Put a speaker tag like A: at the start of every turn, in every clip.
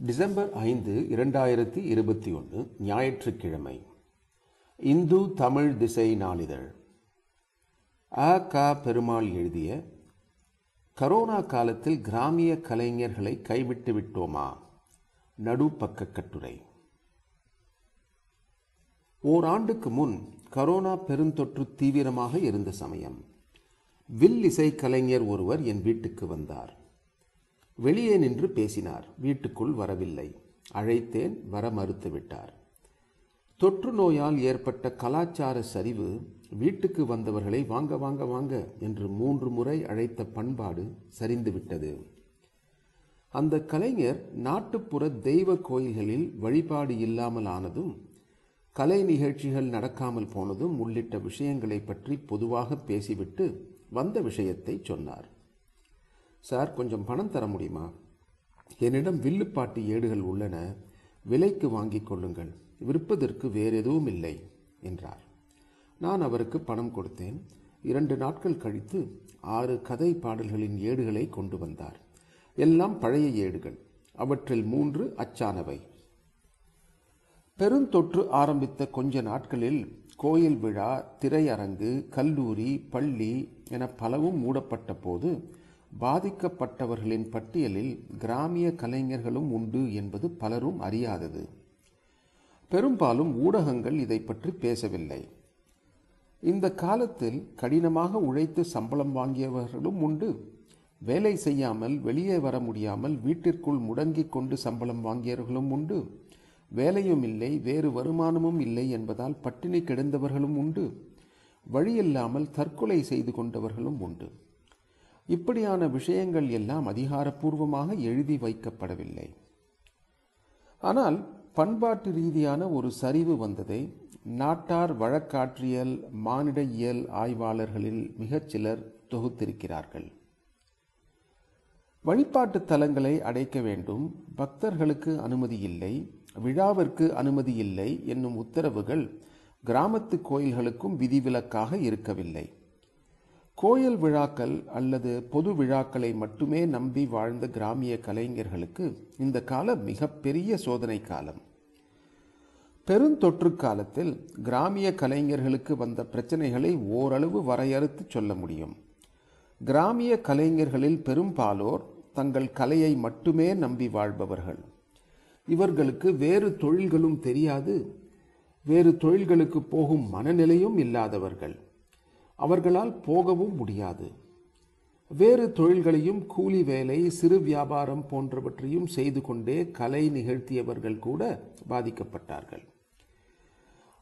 A: December ஐந்து இரண்டாயிரத்தி இருபத்தி ஒன்று ஞாயிற்றுக்கிழமை. இந்து தமிழ் திசை நாளிதழ். அ க பெருமாள் எழுதிய கரோனா காலத்தில் கிராமிய கலைஞர்களை கைவிட்டு விட்டோமா? நடுப்பக்க கட்டுரை. ஓராண்டுக்கு முன் கரோனா பெருந்தொற்று தீவிரமாக இருந்த சமயம் வில் இசை கலைஞர் ஒருவர் என் வீட்டுக்கு வந்தார். வெளியே நின்று பேசினார். வீட்டுக்குள் வரவில்லை. அழைத்தேன் வர மறுத்துவிட்டார் தொற்று நோயால் ஏற்பட்ட கலாச்சார சரிவு வீட்டுக்கு வந்தவர்களை வாங்க வாங்க வாங்க என்று மூன்று முறை அழைத்த பண்பாடு சரிந்துவிட்டது அந்த கலைஞர் நாட்டுப்புற தெய்வ கோயில்களில் வழிபாடு இல்லாமல் ஆனதும் கலை நிகழ்ச்சிகள் நடக்காமல் போனதும் உள்ளிட்ட விஷயங்களை பற்றி பொதுவாக பேசிவிட்டு வந்த விஷயத்தை சொன்னார். சார் கொஞ்சம் பணம் தர முடியுமா? என்னிடம் வில்லுப்பாட்டு ஏடுகள் உள்ளன. விலைக்கு வாங்கிக் கொள்ளுங்கள். விற்பதற்கு வேறு எதுவும் இல்லை என்றார். நான் அவருக்கு பணம் கொடுத்தேன். இரண்டு நாட்கள் கழித்து ஆறு கதை பாடல்களின் ஏடுகளை கொண்டு வந்தார். எல்லாம் பழைய ஏடுகள். அவற்றில் மூன்று அச்சானவை. பெருந்தொற்று ஆரம்பித்த கொஞ்ச நாட்களில் கோயில் விழா திரையரங்கு கல்லூரி பள்ளி என பலவும் மூடப்பட்ட போது பாதிக்கப்பட்டவர்களின் பட்டியலில் கிராமிய கலைஞர்களும் உண்டு என்பது பலரும் அறியாதது. பெரும்பாலும் ஊடகங்கள் இதை பற்றி பேசவில்லை. இந்த காலத்தில் கடினமாக உழைத்து சம்பளம் வாங்கியவர்களும் உண்டு. வேலை செய்யாமல் வெளியே வர முடியாமல் வீட்டிற்குள் முடங்கிக் கொண்டு சம்பளம் வாங்கியவர்களும் உண்டு. வேலையும் இல்லை வேறு வருமானமும் இல்லை என்பதால் பட்டினி கிடந்தவர்களும் உண்டு. வழியில்லாமல் தற்கொலை செய்து கொண்டவர்களும் உண்டு. இப்படியான விஷயங்கள் எல்லாம் அதிகாரப்பூர்வமாக எழுதி வைக்கப்படவில்லை. ஆனால் பண்பாட்டு ரீதியான ஒரு சரிவு வந்ததை நாட்டார் வழக்காற்றியல் மானிட இயல் ஆய்வாளர்களில் மிகச் சிலர் தொகுத்திருக்கிறார்கள். வழிபாட்டு தலங்களை அடைக்க வேண்டும் பக்தர்களுக்கு அனுமதி இல்லை விழாவிற்கு அனுமதி இல்லை என்னும் உத்தரவுகள் கிராமத்து கோயில்களுக்கும் விதிவிலக்காக இருக்கவில்லை. கோயில் விழாக்கள் அல்லது பொது விழாக்களை மட்டுமே நம்பி வாழ்ந்த கிராமிய கலைஞர்களுக்கு இந்த காலம் மிகப்பெரிய சோதனை காலம். பெருந்தொற்று காலத்தில் கிராமிய கலைஞர்களுக்கு வந்த பிரச்சனைகளை ஓரளவு வரையறுத்து சொல்ல முடியும். கிராமிய கலைஞர்களில் பெரும்பாலோர் தங்கள் கலையை மட்டுமே நம்பி வாழ்பவர்கள். இவர்களுக்கு வேறு தொழில்களும் தெரியாது. வேறு தொழில்களுக்கு போகும் மனநிலையும் இல்லாதவர்கள். அவர்களால் போகவும் முடியாது. வேறு தொழில்களையும் கூலி வேலை சிறு வியாபாரம் போன்றவற்றையும் செய்து கொண்டே கலை நிகழ்த்தியவர்கள் கூட பாதிக்கப்பட்டார்கள்.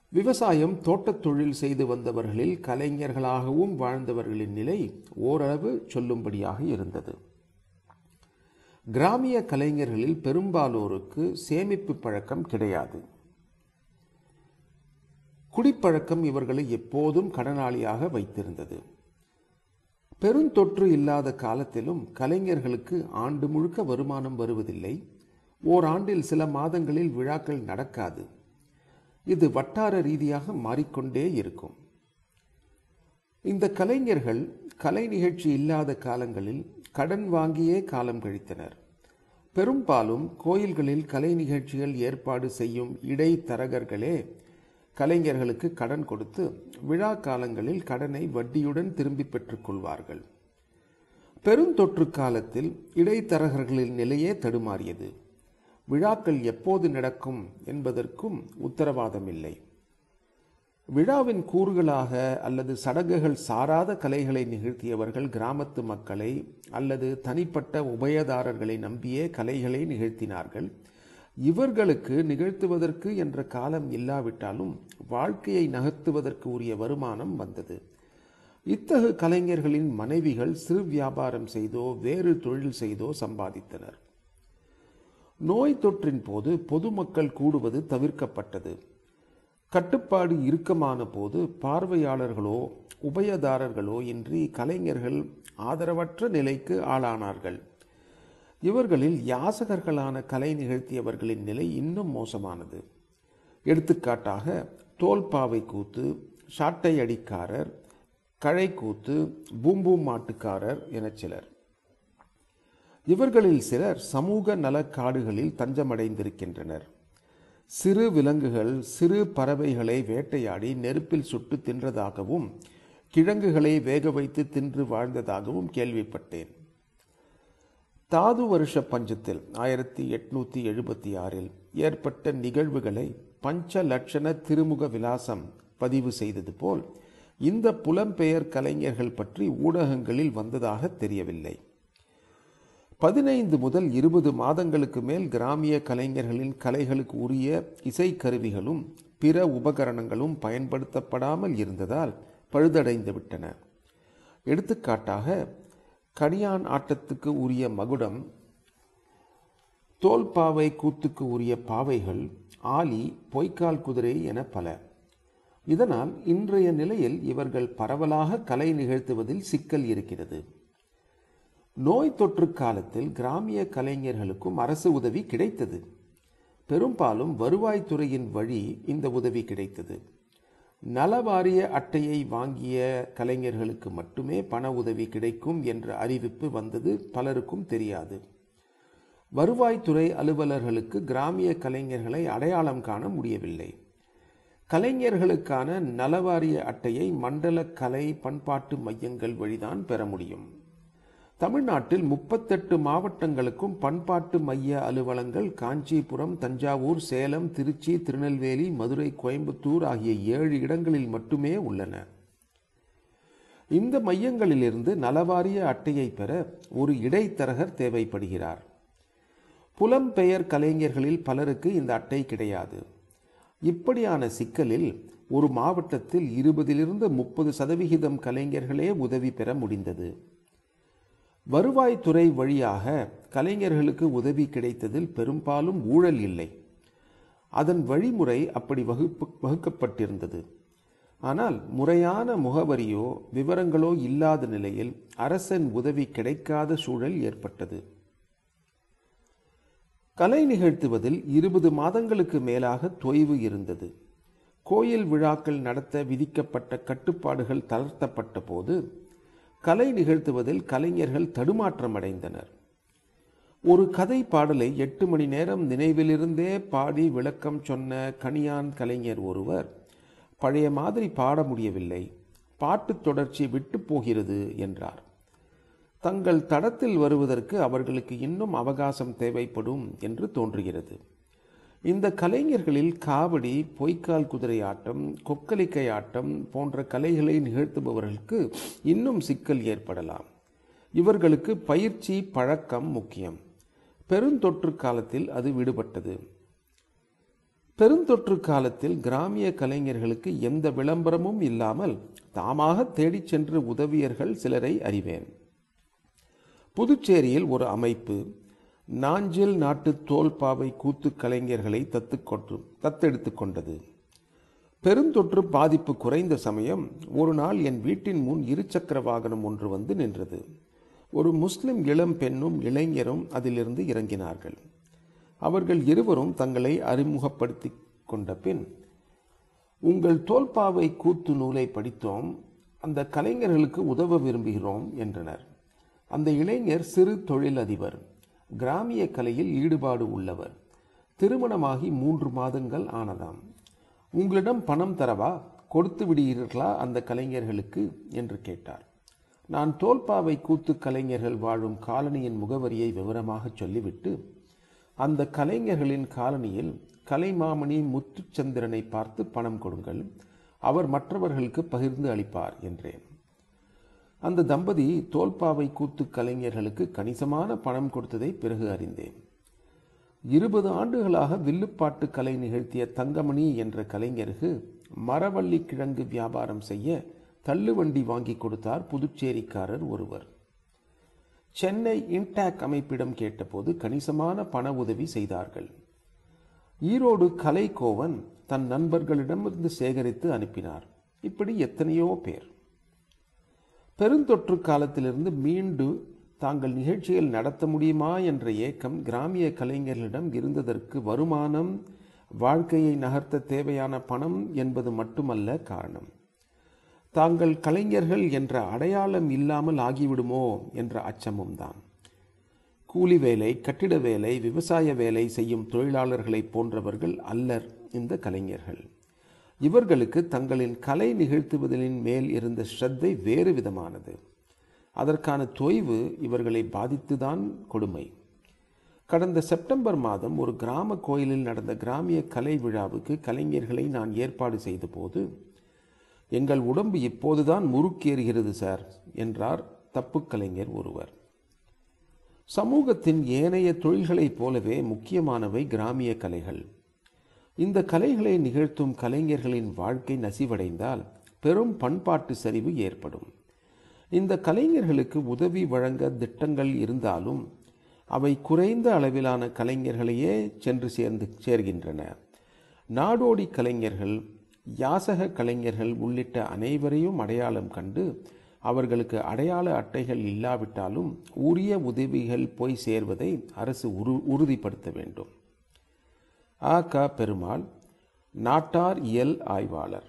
A: விவசாயம் தோட்டத் தொழில் செய்து வந்தவர்களில் கலைஞர்களாகவும் வாழ்ந்தவர்களின் நிலை ஓரளவு சொல்லும்படியாக இருந்தது. கிராமிய கலைஞர்களில் பெரும்பாலோருக்கு சேமிப்பு பழக்கம் கிடையாது. குடிப்பழக்கம் இவர்களை எப்போதும் கடனாளியாக வைத்திருந்தது. பெருந்தொற்று இல்லாத காலத்திலும் கலைஞர்களுக்கு ஆண்டு முழுக்க வருமானம் வருவதில்லை. ஓராண்டில் சில மாதங்களில் விழாக்கள் நடக்காது. இது வட்டார ரீதியாக மாறிக்கொண்டே இருக்கும். இந்த கலைஞர்கள் கலை நிகழ்ச்சி இல்லாத காலங்களில் கடன் வாங்கியே காலம் கழித்தனர். பெரும்பாலும் கோயில்களில் கலை நிகழ்ச்சிகள் ஏற்பாடு செய்யும் இடைத்தரகர்களே கலைஞர்களுக்கு கடன் கொடுத்து விழா காலங்களில் கடனை வட்டியுடன் திரும்பி பெற்றுக் கொள்வார்கள். பெருந்தொற்று காலத்தில் இடைத்தரகர்களின் நிலையே தடுமாறியது. விழாக்கள் எப்போது நடக்கும் என்பதற்கும் உத்தரவாதம் இல்லை விழாவின் கூறுகளாக அல்லது சடங்குகள் சாராத கலைகளை நிகழ்த்தியவர்கள் கிராமத்து மக்களை அல்லது தனிப்பட்ட உபயதாரர்களை நம்பியே கலைகளை நிகழ்த்தினார்கள். இவர்களுக்கு நிகழ்த்துவதற்கு என்ற காலம் இல்லாவிட்டாலும் வாழ்க்கையை நகர்த்துவதற்கு உரிய வருமானம் வந்தது. இத்தகு கலைஞர்களின் மனைவிகள் சிறு வியாபாரம் செய்தோ வேறு தொழில் செய்தோ சம்பாதித்தனர். நோய் தொற்றின் போது பொதுமக்கள் கூடுவது தவிர்க்கப்பட்டது. கட்டுப்பாடு இறுக்கமான போது பார்வையாளர்களோ உபயதாரர்களோ இன்றி கலைஞர்கள் ஆதரவற்ற நிலைக்கு ஆளானார்கள். இவர்களில் யாசகர்களான கலை நிகழ்த்தியவர்களின் நிலை இன்னும் மோசமானது. எடுத்துக்காட்டாக தோல்பாவை கூத்து சாட்டை அடிக்காரர் கழைக்கூத்து பூம்பூம் மாட்டுக்காரர் என சிலர். இவர்களில் சிலர் சமூக நலக்காடுகளில் தஞ்சமடைந்திருக்கின்றனர். சிறு விலங்குகள் சிறு பறவைகளை வேட்டையாடி நெருப்பில் சுட்டு தின்றதாகவும் கிழங்குகளை வேக வைத்து தின்று வாழ்ந்ததாகவும் கேள்விப்பட்டேன். தாது வருஷ பஞ்சத்தில் ஆயிரத்தி எட்நூத்தி எழுபத்தி ஆறில் ஏற்பட்ட நிகழ்வுகளை பஞ்ச லட்சண திருமுக விலாசம் பதிவு செய்தது போல் இந்த புலம்பெயர் கலைஞர்கள் பற்றி ஊடகங்களில் வந்ததாக தெரியவில்லை. பதினைந்து முதல் இருபது மாதங்களுக்கு மேல் கிராமிய கலைஞர்களின் கலைகளுக்கு உரிய இசைக்கருவிகளும் பிற உபகரணங்களும் பயன்படுத்தப்படாமல் இருந்ததால் பழுதடைந்து விட்டன எடுத்துக்காட்டாக கடியான் ஆட்டத்துக்கு உரிய மகுடம் தோல்பாவை கூத்துக்கு உரிய பாவைகள் ஆலி பொய்க்கால் குதிரை என பல. இதனால் இன்றைய நிலையில் இவர்கள் பரவலாக கலை நிகழ்த்துவதில் சிக்கல் இருக்கிறது. நோய் தொற்று காலத்தில் கிராமிய கலைஞர்களுக்கும் அரசு உதவி கிடைத்தது. பெரும்பாலும் வருவாய்த்துறையின் வழி இந்த உதவி கிடைத்தது. நலவாரிய அட்டையை வாங்கிய கலைஞர்களுக்கு மட்டுமே பண உதவி கிடைக்கும் என்ற அறிவிப்பு வந்தது பலருக்கும் தெரியாது. வருவாய்த்துறை அலுவலர்களுக்கு கிராமிய கலைஞர்களை அடையாளம் காண முடியவில்லை. கலைஞர்களுக்கான நலவாரிய அட்டையை மண்டல கலை பண்பாட்டு மையங்கள் வழிதான் பெற முடியும். தமிழ்நாட்டில் முப்பத்தெட்டு மாவட்டங்களுக்கும் பண்பாட்டு மைய அலுவலங்கள் காஞ்சிபுரம் தஞ்சாவூர் சேலம் திருச்சி திருநெல்வேலி மதுரை கோயம்புத்தூர் ஆகிய ஏழு இடங்களில் மட்டுமே உள்ளன. இந்த மையங்களிலிருந்து நலவாரிய அட்டையை பெற ஒரு இடைத்தரகர் தேவைப்படுகிறார். புலம்பெயர் கலைஞர்களில் பலருக்கு இந்த அட்டை கிடையாது. இப்படியான சிக்கலில் ஒரு மாவட்டத்தில் இருபதிலிருந்து முப்பது சதவிகிதம் கலைஞர்களே உதவி பெற முடிந்தது. வருவாய்த்துறை வழியாக கலைஞர்களுக்கு உதவி கிடைத்ததில் பெரும்பாலும் ஊழல் இல்லை. அதன் வழிமுறை அப்படி வகுப்பு வகுக்கப்பட்டிருந்தது. ஆனால் முறையான முகவரியோ விவரங்களோ இல்லாத நிலையில் அரசன் உதவி கிடைக்காத சூழல் ஏற்பட்டது. கலை நிகழ்த்துவதில் இருபது மாதங்களுக்கு மேலாக தொய்வு இருந்தது. கோயில் விழாக்கள் நடத்த விதிக்கப்பட்ட கட்டுப்பாடுகள் தளர்த்தப்பட்ட போது கலை நிகழ்த்துவதில் கலைஞர்கள் தடுமாற்றமடைந்தனர். ஒரு கதை பாடலை எட்டு மணி நேரம் நினைவிலிருந்தே பாடி விளக்கம் சொன்ன கனியான் கலைஞர் ஒருவர் பழைய மாதிரி பாட முடியவில்லை பாட்டு தொடர்ச்சி விட்டு போகிறது என்றார். தங்கள் தடத்தில் வருவதற்கு அவர்களுக்கு இன்னும் அவகாசம் தேவைப்படும் என்று தோன்றுகிறது. இந்த கலைஞர்களில் காவடி பொய்க்கால் குதிரை ஆட்டம் கொக்கலிக்கை ஆட்டம் போன்ற கலைகளை நிகழ்த்துபவர்களுக்கு இன்னும் சிக்கல் ஏற்படலாம். இவர்களுக்கு பயிற்சி பழக்கம் முக்கியம். பெருந்தொற்று காலத்தில் அது விடுபட்டது. பெருந்தொற்று காலத்தில் கிராமிய கலைஞர்களுக்கு எந்த விளம்பரமும் இல்லாமல் தாமாக தேடிச் சென்று உதவியர்கள் சிலரை அறிவேன். புதுச்சேரியில் ஒரு அமைப்பு நாஞ்சில் நாட்டு தோல்பாவை கூத்து கலைஞர்களை தத்துக்கொண்டு தத்தெடுத்து கொண்டது. பெருந்தொற்று பாதிப்பு குறைந்த சமயம் ஒரு நாள் என் வீட்டின் முன் இருசக்கர வாகனம் ஒன்று வந்து நின்றது. ஒரு முஸ்லிம் இளம் பெண்ணும் இளைஞரும் அதிலிருந்து இறங்கினார்கள். அவர்கள் இருவரும் தங்களை அறிமுகப்படுத்தி கொண்ட பின் உங்கள் தோல்பாவை கூத்து நூலை படித்தோம். அந்த கலைஞர்களுக்கு உதவ விரும்புகிறோம் என்றனர். அந்த இளைஞர் சிறு தொழிலதிபர். கிராமிய கலையில் ஈடுபாடு உள்ளவர். திருமணமாகி மூன்று மாதங்கள் ஆனதாம். உங்களிடம் பணம் தரவா? கொடுத்து விடுகிறீர்களா அந்த கலைஞர்களுக்கு? என்று கேட்டார். நான் தோல்பாவை கூத்து கலைஞர்கள் வாழும் காலனியின் முகவரியை விவரமாக சொல்லிவிட்டு அந்த கலைஞர்களின் காலனியில் கலைமாமணி முத்துச்சந்திரனை பார்த்து பணம் கொடுங்கள் அவர் மற்றவர்களுக்கு பகிர்ந்து அளிப்பார் என்றேன். அந்த தம்பதி தோல்பாவை கூத்து கலைஞர்களுக்கு கணிசமான பணம் கொடுத்ததை பிறகு அறிந்தேன். இருபது ஆண்டுகளாக வில்லுப்பாட்டு கலை நிகழ்த்திய தங்கமணி என்ற கலைஞருக்கு மரவள்ளி கிழங்கு வியாபாரம் செய்ய தள்ளுவண்டி வாங்கி கொடுத்தார் புதுச்சேரிக்காரர் ஒருவர். சென்னை இன்டாக் அமைப்பிடம் கேட்டபோது கணிசமான பண உதவி செய்தார்கள். ஈரோடு கலைக்கோவன் தன் நண்பர்களிடமிருந்து சேகரித்து அனுப்பினார். இப்படி எத்தனையோ பேர். பெருந்தொற்று காலத்திலிருந்து மீண்டு தாங்கள் நிகழ்ச்சிகள் நடத்த முடியுமா என்ற ஏக்கம் கிராமிய கலைஞர்களிடம் இருந்ததற்கு வருமானம் வாழ்க்கையை நகர்த்த தேவையான பணம் என்பது மட்டுமல்ல காரணம். தாங்கள் கலைஞர்கள் என்ற அடையாளம் இல்லாமல் ஆகிவிடுமோ என்ற அச்சமும் தான். கூலி வேலை கட்டிட வேலை விவசாய வேலை செய்யும் தொழிலாளர்களைப் போன்றவர்கள் அல்லர் இந்த கலைஞர்கள். இவர்களுக்கு தங்களின் கலை நிகழ்த்துவதலின் மேல் இருந்த ஸ்ரத்தை வேறு விதமானது. அதற்கான தொய்வு இவர்களை பாதித்துதான் கொடுமை. கடந்த செப்டம்பர் மாதம் ஒரு கிராம கோயிலில் நடந்த கிராமிய கலை விழாவுக்கு கலைஞர்களை நான் ஏற்பாடு செய்தபோது எங்கள் உடம்பு இப்போதுதான் முறுக்கேறுகிறது சார் என்றார் தப்பு கலைஞர் ஒருவர். சமூகத்தின் ஏனைய தொழில்களைப் போலவே முக்கியமானவை கிராமிய கலைகள். இந்த கலைகளை நிகழ்த்தும் கலைஞர்களின் வாழ்க்கை நசிவடைந்தால் பெரும் பண்பாட்டு சரிவு ஏற்படும். இந்த கலைஞர்களுக்கு உதவி வழங்க திட்டங்கள் இருந்தாலும் அவை குறைந்த அளவிலான கலைஞர்களையே சென்று சேர்ந்து சேர்கின்றன. நாடோடி கலைஞர்கள் யாசக கலைஞர்கள் உள்ளிட்ட அனைவரையும் அடையாளம் கண்டு அவர்களுக்கு அடையாள அட்டைகள் இல்லாவிட்டாலும் உரிய உதவிகள் போய் சேர்வதை அரசு உரு உறுதிப்படுத்த வேண்டும். ஆ க பெருமாள் நாட்டார் இயல் ஆய்வாளர்.